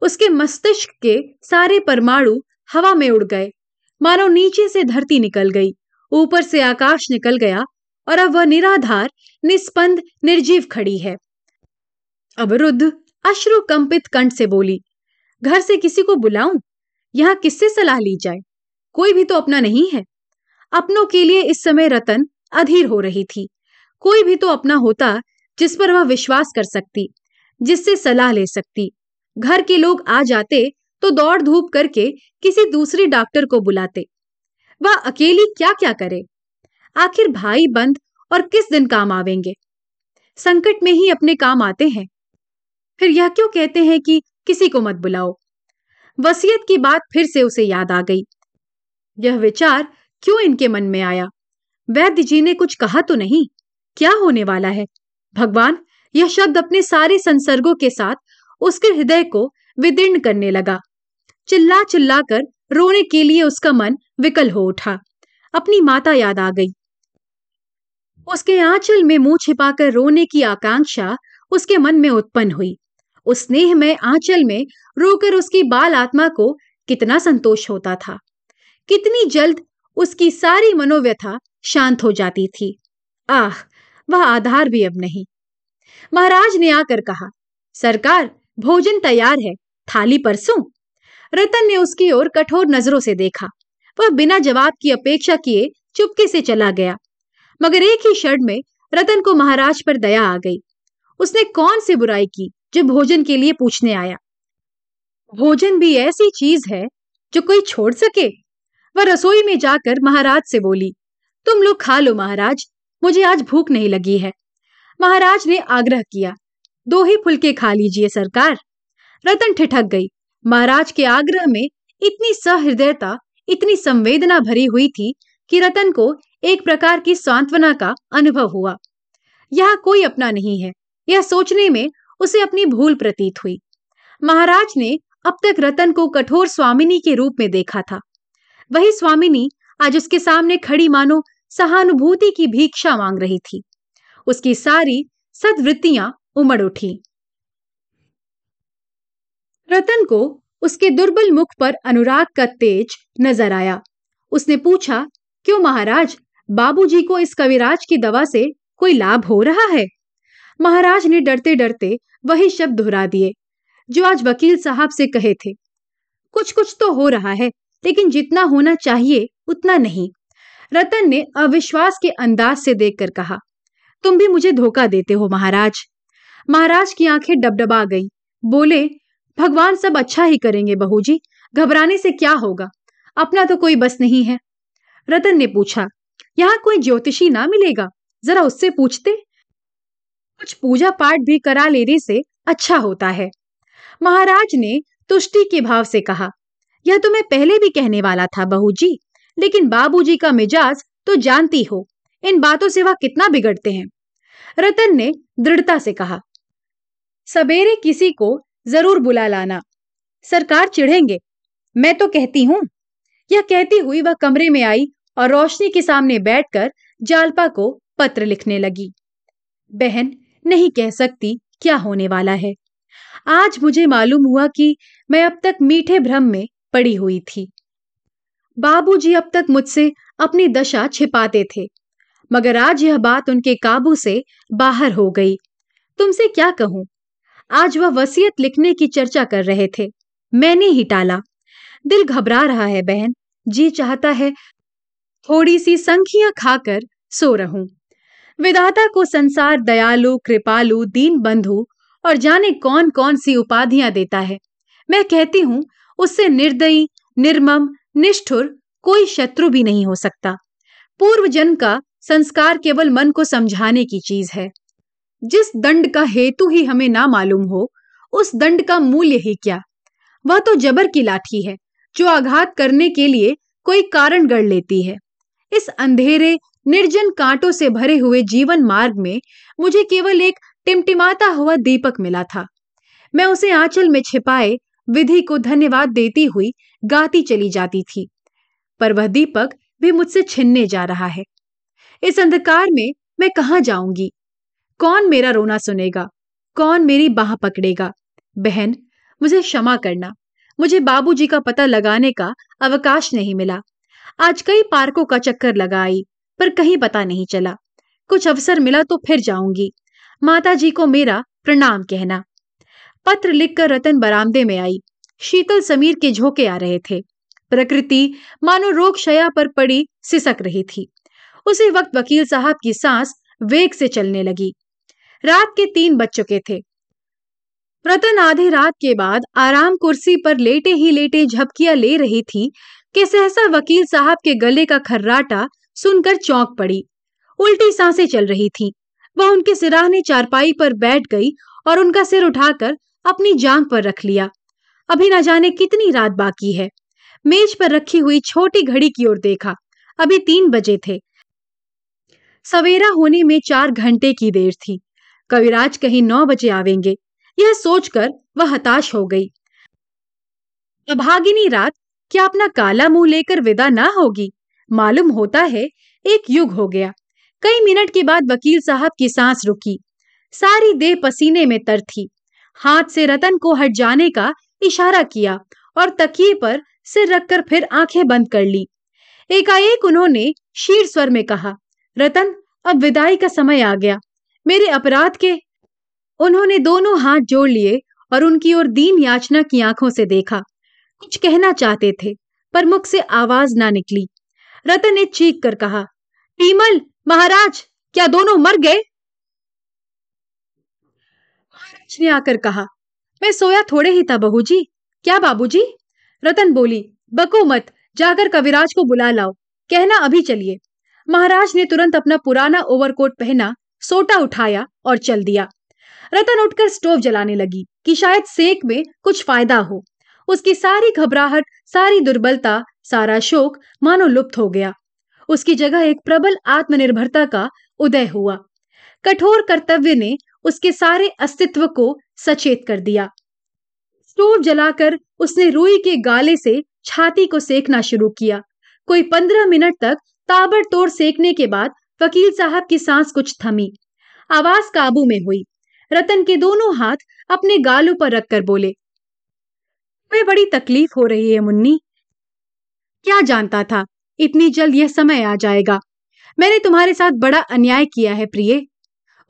[SPEAKER 1] उसके मस्तिष्क के सारे परमाणु हवा में उड़ गए। मानो नीचे से धरती निकल गई, ऊपर से आकाश निकल गया और अब वह निराधार निस्पंद निर्जीव खड़ी है। अब रुद्ध अश्रु कंपित कंठ से बोली, घर से किसी को बुलाऊं? यहाँ किससे सलाह ली जाए? कोई भी तो अपना नहीं है। अपनों के लिए इस समय रतन अधीर हो रही थी। कोई भी तो अपना होता जिस पर वह विश्वास कर सकती, जिससे सलाह ले सकती। घर के लोग आ जाते तो दौड़ धूप करके किसी दूसरे डॉक्टर को बुलाते। वह अकेली क्या क्या करे? आखिर भाई बंद और किस दिन काम आवेंगे? संकट में ही अपने काम आते हैं। फिर यह क्यों कहते हैं कि किसी को मत बुलाओ? वसीयत की बात फिर से उसे याद आ गई। यह विचार क्यों इनके मन में आया? वैद्य जी ने कुछ कहा तो नहीं। क्या होने वाला है? भगवान, यह शब्द अपने सारे संसर्गों के साथ उसके हृदय को विदीर्ण करने लगा। चिल्ला चिल्ला कर रोने के लिए उसका मन विकल हो उठा। अपनी माता याद आ गई। उसके आंचल में मुँह छिपाकर रोने की आकांक्षा उसके मन में उत्पन्न हुई। उस स्नेह में आंचल में रोकर उसकी बाल आत्मा को कितना संतोष होता था। कितनी जल्द उसकी सारी मनोव्यथा शांत हो जाती थी। आह, वह आधार भी अब नहीं। महाराज ने आकर कहा, सरकार, भोजन तैयार है, थाली परसों? रतन ने उसकी ओर कठोर नज़रों से देखा। वह बिना जवाब की अपेक्षा किए चुपके से चला गया। मगर एक ही क्षण में रतन को महाराज पर दया आ गई। उसने कौन सी बुराई की जो भोजन के लिए पूछने आया? भोजन भी ऐसी चीज़ है जो कोई छोड़ सके? वह रसोई में जाकर महाराज से बोली तुम लोग खा लो महाराज, मुझे आज भूख नहीं लगी है। महाराज ने आग्रह किया, दो ही फुलके खा लीजिए सरकार। रतन ठिठक गई। महाराज के आग्रह में इतनी सहृदयता, इतनी संवेदना भरी हुई थी कि रतन को एक प्रकार की सांत्वना का अनुभव हुआ। यह कोई अपना नहीं है, यह सोचने में उसे अपनी भूल प्रतीत हुई। महाराज ने अब तक रतन को कठोर स्वामिनी के रूप में देखा था। वही स्वामिनी आज उसके सामने खड़ी मानो सहानुभूति की भीक्षा मांग रही थी। उसकी सारी सदवृत्तियाँ उमड़ उठी। रतन को उसके दुर्बल मुख पर अनुराग का तेज नज़र आया। उसने पूछा, क्यों महाराज, बाबूजी को इस कविराज की दवा से कोई लाभ हो रहा है? महाराज ने डरते डरते वही शब्द दोहरा दिए, जो आज वकील साहब से कहे थे। कुछ कुछ तो हो रहा है, लेकिन जितना होना चाहिए, उतना नहीं। रतन ने अविश्वास के अंदाज से देखकर कहा, तुम भी मुझे धोखा देते हो, महाराज। महाराज की आँखें डबडबा गई। बोले, भगवान सब अच्छा ही करेंगे बहू जी घबराने से क्या होगा? अपना तो कोई बस नहीं है। रतन ने पूछा, यहाँ कोई ज्योतिषी ना मिलेगा? जरा उससे पूछते? कुछ पूजा पाठ भी करा लेने से अच्छा होता है। महाराज ने तुष्टि के भाव से कहा, यह तो मैं पहले भी कहने वाला था बहू जी लेकिन बाबूजी का मिजाज तो जानती हो, इन बातों से वह कितना बिगड़ते हैं। रतन ने दृढ़ता से कहा, सवेरे किसी को ज़रूर बुला लाना। सरकार चिढ़ेंगे, मैं तो कहती हूँ। यह कहती हुई वह कमरे में आई और रोशनी के सामने बैठकर जालपा को पत्र लिखने लगी। बहन, नहीं कह सकती क्या होने वाला है। आज मुझे मालूम हुआ कि मैं अब तक मीठे भ्रम में पड़ी हुई थी। बाबूजी अब तक मुझसे अपनी दशा छिपाते थे, मगर आज यह बात उनके काबू से बाहर हो गई। तुमसे क्या कहूँ? आज वह वसीयत लिखने की चर्चा कर रहे थे। मैंने ही टाला। दिल घबरा रहा है, बहन। जी चाहता है थोड़ी सी संखियाँ खाकर सो रहूँ। विधाता को संसार, दयालु, कृपालु, दीन बंधु और जाने कौन कौन सी उपाधियाँ देता है, मैं कहती हूँ, उससे निर्दयी, निर्मम निष्ठुर कोई शत्रु भी नहीं हो सकता। पूर्व जन्म का संस्कार केवल मन को समझाने की चीज़ है। जिस दंड का हेतु ही हमें ना मालूम हो, उस दंड का मूल्य ही क्या? वह तो जबर की लाठी है, जो आघात करने के लिए कोई कारण गढ़ लेती है। इस अंधेरे, निर्जन कांटों से भरे हुए जीवन मार्ग में मुझे केवल एक टिमटिमाता हुआ दीपक मिला था। मैं उसे आंचल में छिपाए विधि को धन्यवाद देती हुई गाती चली जाती थी। पर वह दीपक भी मुझसे छिनने जा रहा है। इस अंधकार में मैं कहा जाऊँगी? कौन मेरा रोना सुनेगा? कौन मेरी बाह पकड़ेगा? बहन, मुझे क्षमा करना। मुझे बाबूजी का पता लगाने का अवकाश नहीं मिला। आज कई पार्कों का चक्कर लगाई पर कहीं पता नहीं चला। कुछ अवसर मिला तो फिर जाऊँगी। माता जी को मेरा प्रणाम कहना। पत्र लिखकर रतन बरामदे में आई। शीतल समीर के झोंके आ रहे थे। प्रकृति, मानो रोग शया पर पड़ी सिसक रही थी। उसी वक्त वकील साहब की सांस वेग से चलने लगी। रात के तीन बज चुके थे। रतन आधी रात के बाद आराम कुर्सी पर लेटे ही लेटे झपकियाँ ले रही थी कि सहसा वकील साहब के गले का खर्राटा सुनकर चौंक पड़ी। उल्टी साँसें चल रही थीं। वह उनके सिराहने चारपाई पर बैठ गई और उनका सिर उठाकर अपनी जांग पर रख लिया। अभी न जाने कितनी रात बाकी है। मेज पर रखी हुई छोटी घड़ी की ओर देखा। अभी तीन बजे थे। सवेरा होने में चार घंटे की देर थी। कविराज कहीं नौ बजे आवेंगे। यह सोचकर वह हताश हो गई। अभागिनी रात, क्या अपना काला मुँह लेकर विदा ना होगी? मालूम होता है, एक युग हो गया। कई मिनट के बाद वकील साहब की सांस रुकी। सारी देह पसीने में तर थी। हाथ से रतन को हट जाने का इशारा किया और तकिए पर सिर रखकर फिर आँखें बंद कर ली। एकाएक उन्होंने शीर स्वर में कहा, रतन, अब विदाई का समय आ गया। मेरे अपराध के उन्होंने दोनों हाथ जोड़ लिए और उनकी ओर दीन याचना की आँखों से देखा। कुछ कहना चाहते थे, पर मुख से आवाज़ ना निकली। रतन ने चीख कर कहा टीमल महाराज, क्या दोनों मर गए महाराज ने आकर कहा, मैं सोया थोड़े ही था बहू जी क्या बाबूजी? रतन बोली, बको मत, जाकर कविराज को बुला लाओ। कहना अभी चलिए। महाराज ने तुरंत अपना पुराना ओवरकोट पहना, सोटा उठाया और चल दिया। रतन उठकर स्टोव जलाने लगी कि शायद सेक में कुछ फ़ायदा हो। उसकी सारी घबराहट, सारी दुर्बलता, सारा शोक मानो लुप्त हो गया। उसकी जगह एक प्रबल आत्मनिर्भरता का उदय हुआ। कठोर कर्तव्य ने उसके सारे अस्तित्व को सचेत कर दिया। स्टोव जलाकर उसने रुई के गाले से छाती को सेकना शुरू किया। कोई पंद्रह मिनट तक ताबड़तोड़ सेकने के बाद वकील साहब की सांस कुछ थमी। आवाज़ काबू में हुई। रतन के दोनों हाथ अपने गालों पर रखकर बोले मैं बड़ी तकलीफ़ हो रही है मुन्नी। क्या जानता था? इतनी जल्द यह समय आ जाएगा। मैंने तुम्हारे साथ बड़ा अन्याय किया है प्रिय।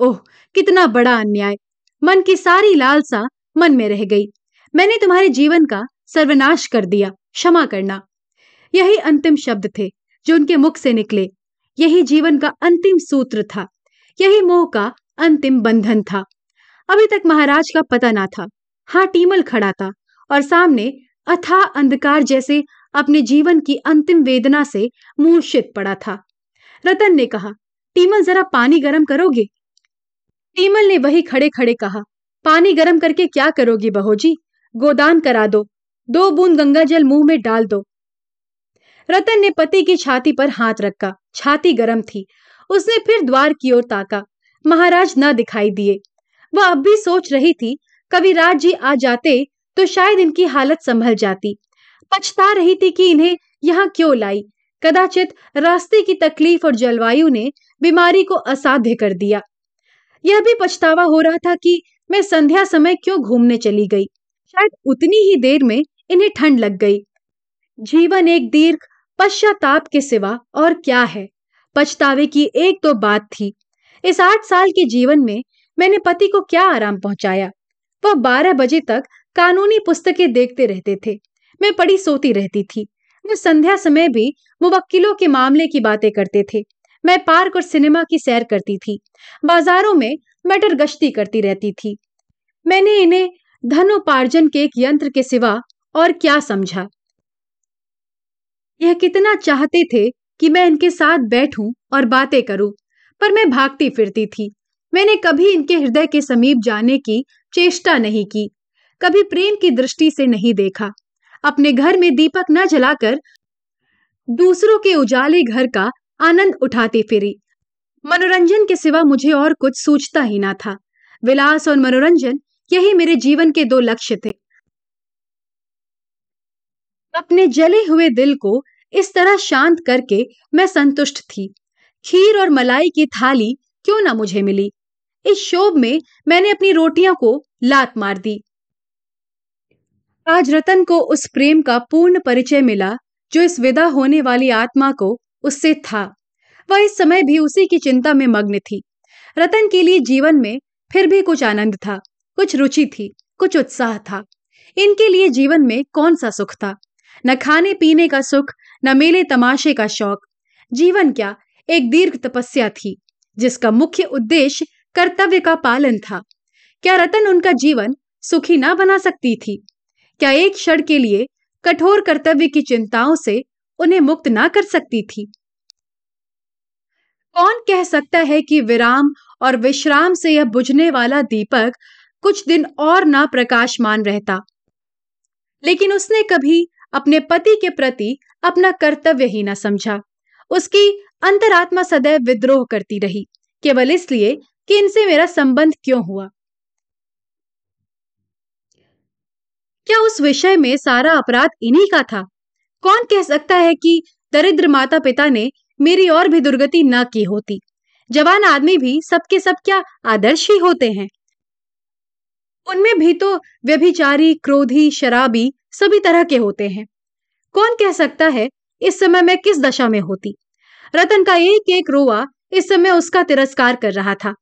[SPEAKER 1] ओह, कितना बड़ा अन्याय। मन की सारी लालसा मन में रह गई। मैंने तुम्हारे जीवन का सर्वनाश कर दिया, क्षमा करना। यही अंतिम शब्द थे जो उनके मुख से निकले। यही जीवन का अंतिम सूत्र था। यही मोह का अंतिम बंधन था। अभी तक महाराज का पता ना था। हाँ टीमल खड़ा था और सामने अथा अंधकार जैसे अपने जीवन की अंतिम वेदना से मूर्छित पड़ा था। रतन ने कहा, टीमल, जरा पानी गर्म करोगे? टीमल ने वही खड़े खड़े कहा, पानी गर्म करके क्या करोगी बहोजी? गोदान करा दो। दो बूंद गंगा जल मुँह में डाल दो। रतन ने पति की छाती पर हाथ रखा। छाती गर्म थी। उसने फिर द्वार की ओर ताका। महाराज न दिखाई दिए। वह अब भी सोच रही थी कविराज जी आ जाते तो शायद इनकी हालत संभल जाती। पछता रही थी कि इन्हें यहाँ क्यों लाई? कदाचित रास्ते की तकलीफ़ और जलवायु ने बीमारी को असाध्य कर दिया। यह भी पछतावा हो रहा था कि मैं संध्या समय क्यों घूमने चली गई। शायद उतनी ही देर में इन्हें ठंड लग गई। जीवन एक दीर्घ, पश्चाताप के सिवा और क्या है? पछतावे की एक तो बात थी। इस आठ साल के जीवन में मैंने पति को क्या आराम पहुँचाया? वह बारह बजे तक कानूनी पुस्तकें देखते रहते थे। मैं पड़ी सोती रहती थी। वो संध्या समय भी मुवक्किलों के मामले की बातें करते थे। मैं पार्क और सिनेमा की सैर करती थी। बाजारों में मटर गश्ती करती रहती थी। मैंने इन्हें धनोपार्जन के एक यंत्र के सिवा और क्या समझा? यह कितना चाहते थे कि मैं इनके साथ बैठूं और बातें करूँ, पर मैं भागती फिरती थी। मैंने कभी इनके हृदय के समीप जाने की चेष्टा नहीं की, कभी प्रेम की दृष्टि से नहीं देखा। अपने घर में दीपक न जलाकर दूसरों के उजाले घर का आनंद उठाती फिरी। मनोरंजन के सिवा मुझे और कुछ सोचता ही ना था। विलास और मनोरंजन, यही मेरे जीवन के दो लक्ष्य थे। अपने जले हुए दिल को इस तरह शांत करके मैं संतुष्ट थी। खीर और मलाई की थाली क्यों ना मुझे मिली? इस शोभ में मैंने अपनी रोटियों को लात मार दी। आज रतन को उस प्रेम का पूर्ण परिचय मिला, जो इस विदा होने वाली आत्मा को उससे था। वह इस समय भी उसी की चिंता में मग्न थी। रतन के लिए जीवन में फिर भी कुछ आनंद था, कुछ रुचि थी, कुछ उत्साह था। इनके लिए जीवन में कौन सा सुख था? न खाने पीने का सुख, न मेले तमाशे का शौक। जीवन क्या एक दीर्घ तपस्या थी, जिसका मुख्य उद्देश्य कर्तव्य का पालन था। क्या रतन उनका जीवन सुखी ना बना सकती थी? क्या एक क्षण के लिए कठोर कर्तव्य की चिंताओं से उन्हें मुक्त ना कर सकती थी। कौन कह सकता है कि विराम और विश्राम से यह बुझने वाला दीपक कुछ दिन और ना प्रकाशमान रहता। लेकिन उसने कभी अपने पति के प्रति अपना कर्तव्य ही ना समझा। उसकी अंतरात्मा सदैव विद्रोह करती रही, केवल इसलिए कि इनसे मेरा संबंध क्यों हुआ? क्या उस विषय में सारा अपराध इन्हीं का था? कौन कह सकता है कि दरिद्र माता पिता ने मेरी और भी दुर्गति न की होती? जवान आदमी भी सबके सब क्या आदर्श ही होते हैं? उनमें भी तो व्यभिचारी, क्रोधी, शराबी सभी तरह के होते हैं। कौन कह सकता है इस समय मैं किस दशा में होती? रतन का एक एक रोआ इस समय उसका तिरस्कार कर रहा था।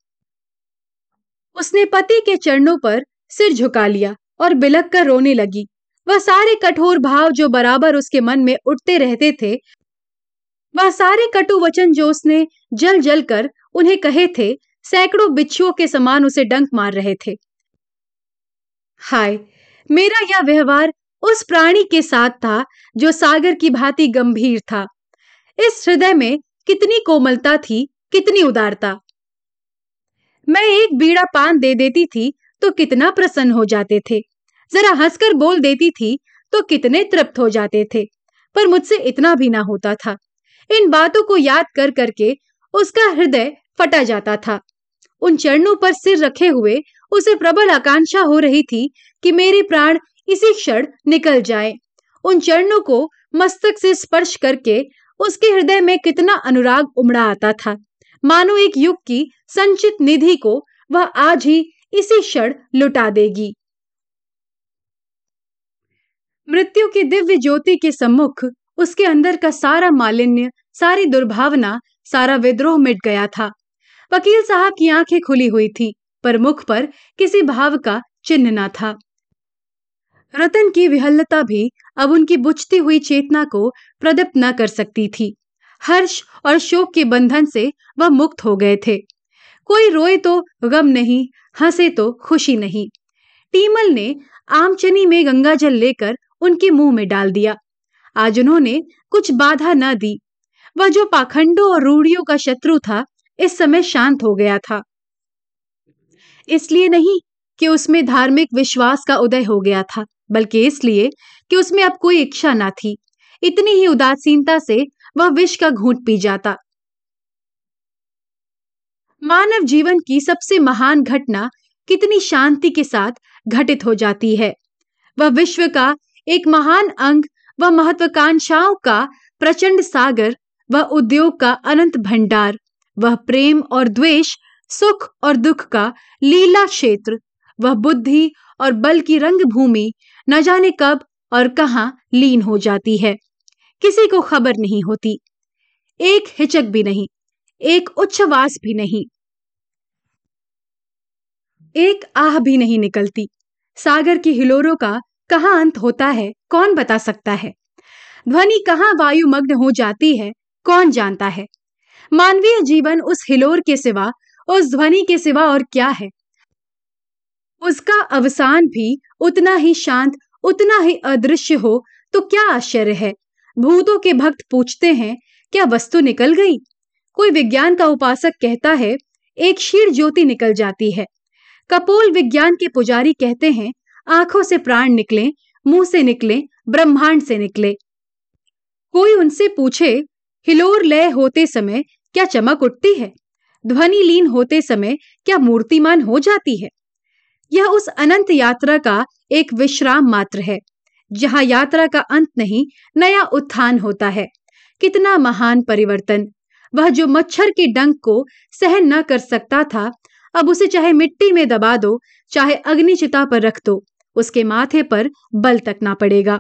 [SPEAKER 1] उसने पति के चरणों पर सिर झुका लिया और बिलक कर रोने लगी। वह सारे कठोर भाव जो बराबर उसके मन में उठते रहते थे, वह सारे कटु वचन जो उसने जल जल कर उन्हें कहे थे, सैकड़ों बिच्छुओं के समान उसे डंक मार रहे थे। हाय, मेरा यह व्यवहार उस प्राणी के साथ था जो सागर की भांति गंभीर था। इस हृदय में कितनी कोमलता थी, कितनी उदारता। मैं एक बीड़ा पान दे देती थी तो कितना प्रसन्न हो जाते थे। जरा हंसकर बोल देती थी तो कितने तृप्त हो जाते थे, पर मुझसे इतना भी ना होता था। इन बातों को याद कर करके उसका हृदय फटा जाता था। उन चरणों पर सिर रखे हुए उसे प्रबल आकांक्षा हो रही थी कि मेरे प्राण इसी क्षण निकल जाए। उन चरणों को मस्तक से स्पर्श करके उसके हृदय में कितना अनुराग उमड़ा आता था। मानो एक युग की संचित निधि को वह आज ही इसी क्षण लुटा देगी। मृत्यु की दिव्य ज्योति के सम्मुख उसके अंदर का सारा मालिन्य, सारी दुर्भावना, सारा विद्रोह मिट गया था। वकील साहब की आँखें खुली हुई थी, पर मुख पर किसी भाव का चिन्ह न था। रतन की विहल्लता भी अब उनकी बुझती हुई चेतना को प्रदीप्त न कर सकती थी। हर्ष और शोक के बंधन से वह मुक्त हो गए थे। कोई रोए तो गम नहीं, हंसे तो खुशी नहीं। टीमल ने आमचनी में गंगा जल लेकर उनके मुँह में डाल दिया। आज उन्होंने कुछ बाधा न दी। वह जो पाखंडों और रूढ़ियों का शत्रु था, इस समय शांत हो गया था। इसलिए नहीं कि उसमें धार्मिक विश्वास का उदय हो गया था, बल्कि इसलिए कि उसमें अब कोई इच्छा ना थी। इतनी ही उदासीनता से वह विष का घूंट पी जाता। मानव जीवन की सबसे महान घटना कितनी शांति के साथ घटित हो जाती है। वह विश्व का एक महान अंग व महत्वाकांक्षाओं का प्रचंड सागर व उद्योग का अनंत भंडार। वह प्रेम और द्वेष, सुख और दुख का लीला क्षेत्र। वह बुद्धि और बल की रंग भूमि न जाने कब और कहा लीन हो जाती है। किसी को खबर नहीं होती। एक हिचक भी नहीं, एक उच्छवास भी नहीं। एक आह भी नहीं निकलती। सागर की हिलोरों का कहा अंत होता है, कौन बता सकता है? ध्वनि कहाँ वायुमग्न हो जाती है, कौन जानता है? मानवीय जीवन उस हिलोर के सिवा, उस ध्वनि के सिवा और क्या है? उसका अवसान भी उतना ही शांत, उतना ही अदृश्य हो तो क्या आश्चर्य है? भूतों के भक्त पूछते हैं, क्या वस्तु निकल गई? कोई विज्ञान का उपासक कहता है, एक क्षीण ज्योति निकल जाती है। कपोल विज्ञान के पुजारी कहते हैं आँखों से प्राण निकले, मुँह से निकले, ब्रह्मांड से निकले। कोई उनसे पूछे, हिलोर लय होते समय क्या चमक उठती है? ध्वनि लीन होते समय क्या मूर्तिमान हो जाती है? यह उस अनंत यात्रा का एक विश्राम मात्र है, जहाँ यात्रा का अंत नहीं, नया उत्थान होता है। कितना महान परिवर्तन! वह जो मच्छर के डंक को सहन न कर सकता था अब उसे चाहे मिट्टी में दबा दो, चाहे अग्निचिता पर रख दो, उसके माथे पर बल तक ना पड़ेगा।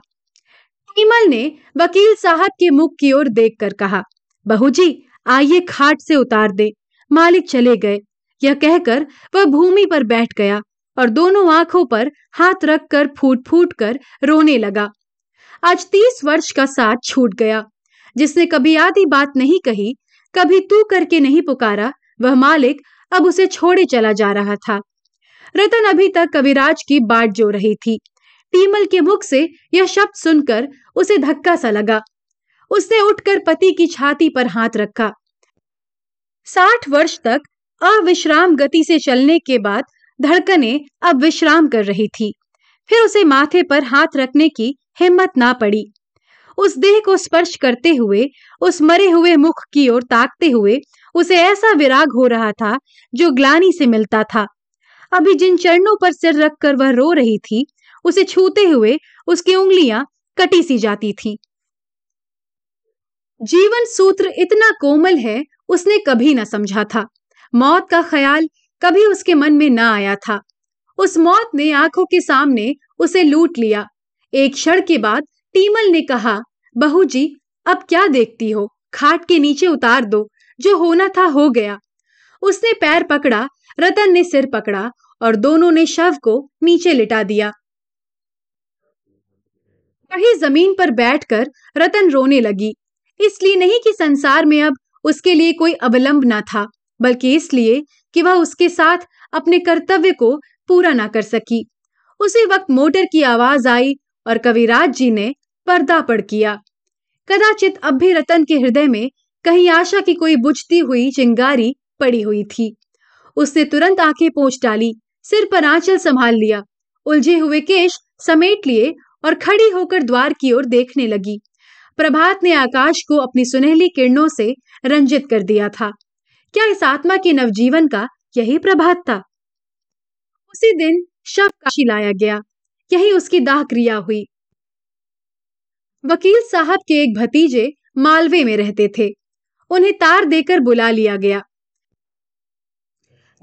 [SPEAKER 1] टीमल ने वकील साहब के मुख की ओर देखकर कहा बहू जी आइए खाट से उतार दे। मालिक चले गए यह कहकर वह भूमि पर बैठ गया और दोनों आँखों पर हाथ रखकर फूट फूट कर रोने लगा। आज तीस वर्ष का साथ छूट गया। जिसने कभी आधी बात नहीं कही, कभी तू करके नहीं पुकारा, वह मालिक अब उसे छोड़े चला जा रहा था। रतन अभी तक कविराज की बाट जो रही थी। टीमल के मुख से यह शब्द सुनकर उसे धक्का सा लगा। उसने उठकर पति की छाती पर हाथ रखा। साठ वर्ष तक अविश्राम गति से चलने के बाद धड़कने अब विश्राम कर रही थी। फिर उसे माथे पर हाथ रखने की हिम्मत ना पड़ी। उस देह को स्पर्श करते हुए, उस मरे हुए मुख की ओर ताकते हुए उसे ऐसा विराग हो रहा था जो ग्लानी से मिलता था। अभी जिन चरणों पर सिर रखकर वह रो रही थी, उसे छूते हुए उसकी उंगलियाँ कटी सी जाती थी। जीवन सूत्र इतना कोमल है, उसने कभी न समझा था। मौत का ख्याल कभी उसके मन में ना आया था। उस मौत ने आँखों के सामने उसे लूट लिया। एक क्षण के बाद टीमल ने कहा, बहू जी, अब क्या देखती हो? खाट के नीचे उतार दो। जो होना था हो गया। उसने पैर पकड़ा, रतन ने सिर पकड़ा और दोनों ने शव को नीचे लिटा दिया। वही ज़मीन पर बैठकर रतन रोने लगी। इसलिए नहीं कि संसार में अब उसके लिए कोई अवलंब ना था, बल्कि इसलिए कि वह उसके साथ अपने कर्तव्य को पूरा ना कर सकी। उसी वक्त मोटर की आवाज़ आई और कविराज जी ने पर्दा पड़ किया। कदाचित अब भी रतन के हृदय में कहीं आशा की कोई बुझती हुई चिंगारी पड़ी हुई थी। उसने तुरंत आँखें पोंछ डाली, सिर पर आंचल संभाल लिया, उलझे हुए केश समेट लिए और खड़ी होकर द्वार की ओर देखने लगी। प्रभात ने आकाश को अपनी सुनहली किरणों से रंजित कर दिया था। क्या इस आत्मा के नवजीवन का यही प्रभात था? उसी दिन शव काशी लाया गया, यही उसकी दाह क्रिया हुई। वकील साहब के एक भतीजे मालवे में रहते थे। उन्हें तार देकर बुला लिया गया।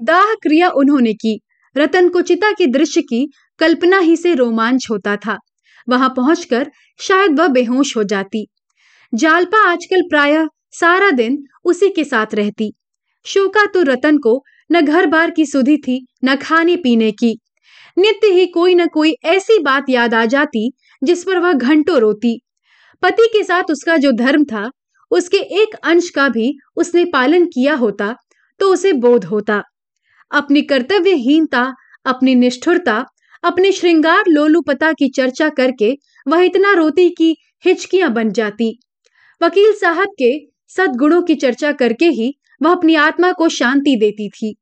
[SPEAKER 1] दाह क्रिया उन्होंने की। रतन को चिता के दृश्य की कल्पना ही से रोमांच होता था। वहाँ पहुंचकर शायद वह बेहोश हो जाती। जालपा आजकल प्रायः सारा दिन उसी के साथ रहती। शोका तो रतन को न घर बार की सुधी थी, न खाने पीने की। नित्य ही कोई न कोई ऐसी बात याद आ जाती जिस पर वह घंटों रोती। पति के साथ उसका जो धर्म था उसके एक अंश का भी उसने पालन किया होता तो उसे बोध होता। अपनी कर्तव्यहीनता, अपनी निष्ठुरता, अपने श्रृंगार लोलुपता की चर्चा करके वह इतना रोती कि हिचकियाँ बन जाती। वकील साहब के सदगुणों की चर्चा करके ही वह अपनी आत्मा को शांति देती थी।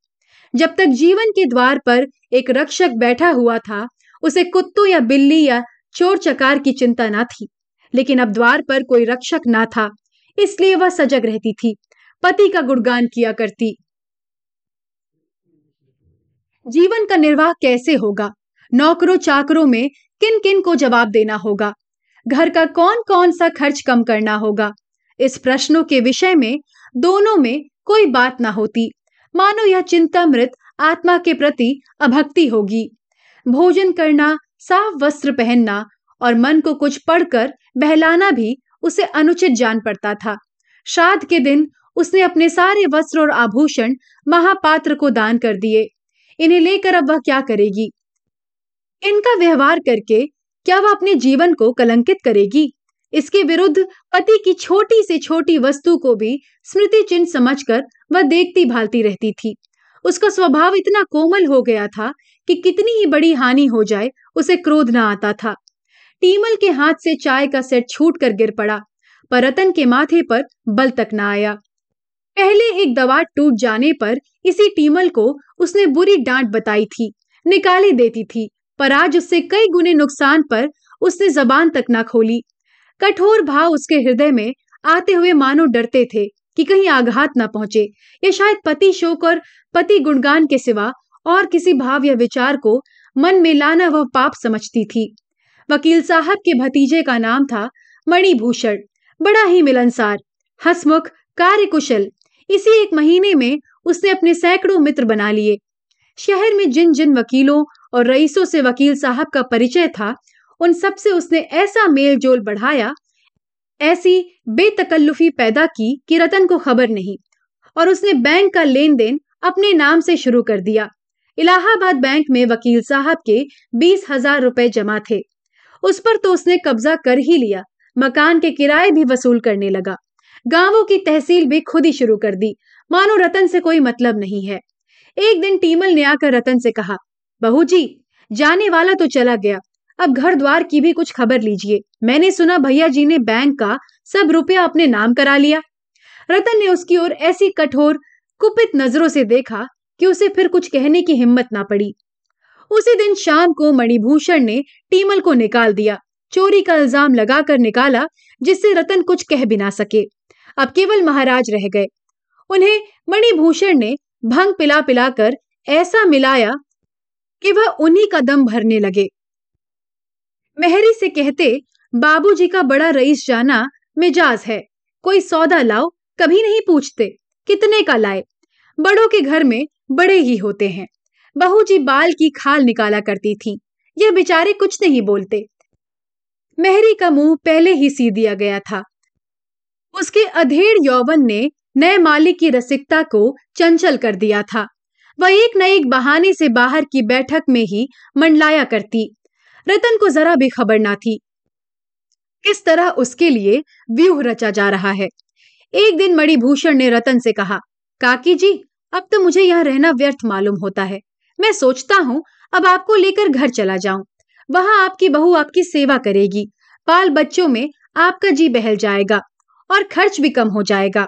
[SPEAKER 1] जब तक जीवन के द्वार पर एक रक्षक बैठा हुआ था, उसे कुत्तों या बिल्ली या चोर चकार की चिंता ना थी, लेकिन अब द्वार पर कोई रक्षक ना था। इसलिए वह सजग रहती थी। पति का गुणगान किया करती। जीवन का निर्वाह कैसे होगा? नौकरों चाकरों में किन किन को जवाब देना होगा? घर का कौन कौन सा खर्च कम करना होगा? इस प्रश्नों के विषय में दोनों में कोई बात ना होती। मानो यह चिंता मृत आत्मा के प्रति अभक्ति होगी। भोजन करना, साफ़ वस्त्र पहनना और मन को कुछ पढ़कर बहलाना भी उसे अनुचित जान पड़ता था। श्राद्ध के दिन उसने अपने सारे वस्त्र और आभूषण महापात्र को दान कर दिए। इन्हें लेकर अब वह क्या करेगी? इनका व्यवहार करके क्या वह अपने जीवन को कलंकित करेगी? इसके विरुद्ध पति की छोटी से छोटी वस्तु को भी स्मृति चिन्ह समझकर वह देखती भालती रहती थी। उसका स्वभाव इतना कोमल हो गया था कि कितनी ही बड़ी हानि हो जाए, उसे क्रोध न आता था। टीमल के हाथ से चाय का सेट छूट कर गिर पड़ा, पर रतन के माथे पर बल तक न आया। पहले एक दवा टूट जाने पर इसी टीमल को उसने बुरी डांट बताई थी, निकाली देती थी, पर आज उससे कई गुने नुकसान पर उसने जबान तक ना खोली। कठोर भाव उसके हृदय में आते हुए मानो डरते थे कि कहीं आघात न पहुँचे, या शायद पति शोक और पति गुणगान के सिवा और किसी भाव या विचार को मन में लाना वह पाप समझती थी। वकील साहब के भतीजे का नाम था मणिभूषण। बड़ा ही मिलनसार, हसमुख, कार्यकुशल। इसी एक महीने में उसने अपने सैकड़ों मित्र बना लिए। शहर में जिन जिन वकीलों और रईसों से वकील साहब का परिचय था, उन सबसे उसने ऐसा मेल जोल बढ़ाया, ऐसी बेतकल्लुफी पैदा की कि रतन को खबर नहीं, और उसने बैंक का लेन देन अपने नाम से शुरू कर दिया। इलाहाबाद बैंक में वकील साहब के बीस हज़ार रुपए जमा थे। उस पर तो उसने कब्जा कर ही लिया। मकान के किराए भी वसूल करने लगा। गाँवों की तहसील भी खुद ही शुरू कर दी। मानो रतन से कोई मतलब नहीं है। एक दिन टीमल ने आकर रतन से कहा, बहू जी, जाने वाला तो चला गया। अब घर द्वार की भी कुछ खबर लीजिए। मैंने सुना भैया जी ने बैंक का सब रुपया अपने नाम करा लिया। रतन ने उसकी ओर ऐसी कठोर, कुपित नज़रों से देखा कि उसे फिर कुछ कहने की हिम्मत ना पड़ी। उसी दिन शाम को मणिभूषण ने टीमल को निकाल दिया। चोरी का इल्ज़ाम लगाकर निकाला, जिससे रतन कुछ कह भी ना सके। अब केवल महाराज रह गए। उन्हें मणिभूषण ने भंग पिला पिलाकर ऐसा मिलाया कि वह उन्हीं का दम भरने लगे। मेहरी से कहते, बाबूजी का बड़ा रईस जाना मिजाज है। कोई सौदा लाओ, कभी नहीं पूछते, कितने का लाए? बड़ों के घर में बड़े ही होते हैं। बहू जी बाल की खाल निकाला करती थी। यह बेचारे कुछ नहीं बोलते। मेहरी का मुँह पहले ही सी दिया गया था। उसके अधेड़ यौवन ने नए मालिक की रसिकता को चंचल कर दिया था। वह एक न एक बहाने से बाहर की बैठक में ही मंडलाया करती। रतन को जरा भी खबर ना थी। किस तरह उसके लिए व्यूह रचा जा रहा है। एक दिन मणिभूषण ने रतन से कहा, काकी जी, अब तो मुझे यहाँ रहना व्यर्थ मालूम होता है। मैं सोचता हूँ, अब आपको लेकर घर चला जाऊँ। वहाँ आपकी बहू आपकी सेवा करेगी। बाल बच्चों में आपका जी बहल जाएगा और खर्च भी कम हो जाएगा।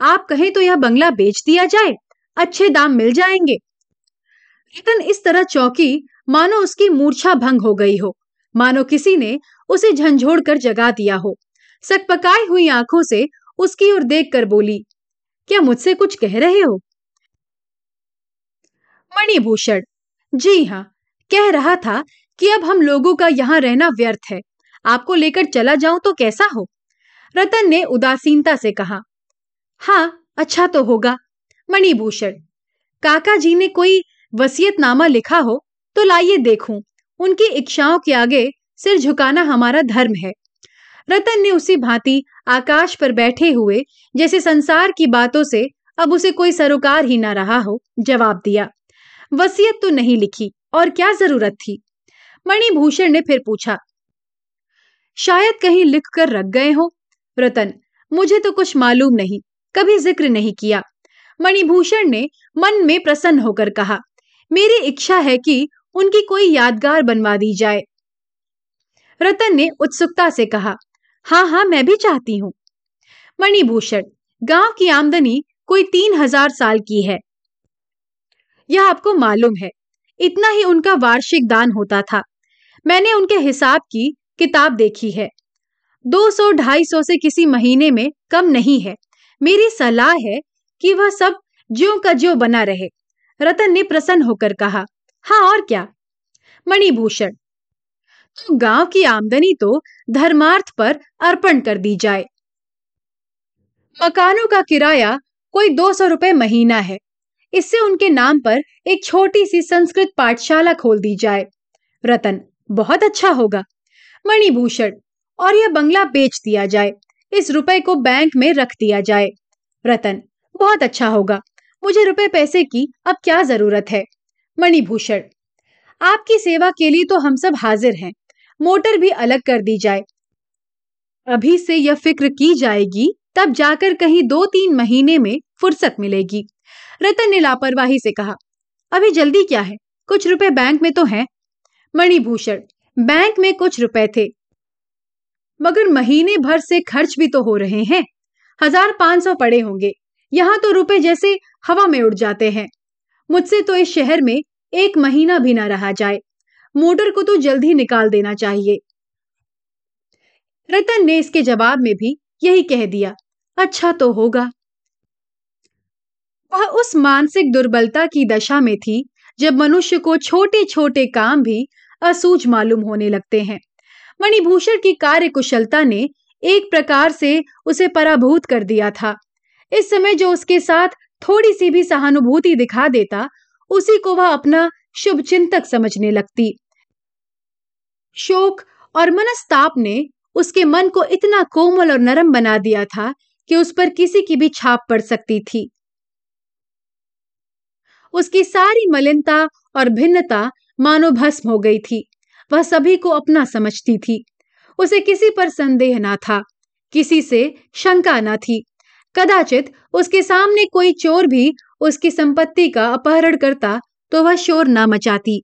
[SPEAKER 1] आप कहें तो यह बंगला बेच दिया जाए, अच्छे दाम मिल जाएँगे। रतन इस तरह चौकी, मानो उसकी मूर्छा भंग हो गई हो। मानो किसी ने उसे झंझोड़ कर जगा दिया हो। सकपकाई हुई आँखों से उसकी ओर देखकर बोली, क्या मुझसे कुछ कह रहे हो? मणिभूषण। जी हाँ कह रहा था कि अब हम लोगों का यहाँ रहना व्यर्थ है। आपको लेकर चला जाऊँ तो कैसा हो? रतन ने उदासीनता से कहा। हाँ अच्छा तो होगा। मणिभूषण, काका जी ने कोई वसीयतनामा लिखा हो तो लाइए देखूँ। उनकी इच्छाओं के आगे सिर झुकाना हमारा धर्म है। रतन ने उसी भांति आकाश पर बैठे हुए, जैसे संसार की बातों से अब उसे कोई सरोकार ही ना रहा हो, जवाब दिया। वसीयत तो नहीं लिखी, और क्या ज़रूरत थी? मणिभूषण ने फिर पूछा, शायद कहीं लिख कर रख गए हो? रतन, मुझे तो कुछ मालूम नहीं, कभी ज़िक्र नहीं किया। मणिभूषण ने मन में प्रसन्न होकर कहा, मेरी इच्छा है कि उनकी कोई यादगार बनवा दी जाए। रतन ने उत्सुकता से कहा हाँ हाँ मैं भी चाहती हूँ। मणिभूषण, गाँव की आमदनी कोई तीन हज़ार साल की है यह आपको मालूम है। इतना ही उनका वार्षिक दान होता था। मैंने उनके हिसाब की किताब देखी है। दो सौ ढाई सौ से किसी महीने में कम नहीं है। मेरी सलाह है कि वह सब ज्यो का ज्यो बना रहे। रतन ने प्रसन्न होकर कहा हाँ और क्या? मणिभूषण तो गाँव की आमदनी तो धर्मार्थ पर अर्पण कर दी जाए। मकानों का किराया कोई दो सौ रुपए महीना है। इससे उनके नाम पर एक छोटी सी संस्कृत पाठशाला खोल दी जाए। रतन, बहुत अच्छा होगा। मणिभूषण, और यह बंगला बेच दिया जाए। इस रुपए को बैंक में रख दिया जाए। रतन, बहुत अच्छा होगा। मुझे रुपए पैसे की अब क्या ज़रूरत है? मणिभूषण, आपकी सेवा के लिए तो हम सब हाजिर हैं। मोटर भी अलग कर दी जाए। अभी से यह फ़िक्र की जाएगी, तब जाकर कहीं दो तीन महीने में फुर्सत मिलेगी। रतन ने लापरवाही से कहा, अभी जल्दी क्या है? कुछ रुपए बैंक में तो हैं? मणिभूषण, बैंक में कुछ रुपए थे, मगर महीने भर से खर्च भी तो हो रहे हैं। हज़ार पाँच सौ पड़े होंगे। यहाँ तो रुपए जैसे हवा में उड़ जाते हैं। मुझसे तो इस शहर में एक महीना भी ना रहा जाए। मोटर को तो जल्दी निकाल देना चाहिए। रतन ने इसके जवाब में भी यही कह दिया अच्छा तो होगा। वह उस मानसिक दुर्बलता की दशा में थी, जब मनुष्य को छोटे छोटे काम भी असूझ मालूम होने लगते हैं। मणिभूषण की कार्य कुशलता ने एक प्रकार से उसे पराभूत कर दिया था। इस समय जो उसके साथ थोड़ी सी भी सहानुभूति दिखा देता, उसी को वह अपना शुभ चिंतक समझने लगती। शोक और मनस्ताप ने उसके मन को इतना कोमल और नरम बना दिया था कि उस पर किसी की भी छाप पड़ सकती थी। उसकी सारी मलिनता और भिन्नता मानो भस्म हो गई थी। वह सभी को अपना समझती थी। उसे किसी पर संदेह ना था, किसी से शंका ना थी। कदाचित उसके सामने कोई चोर भी उसकी संपत्ति का अपहरण करता तो वह शोर ना मचाती।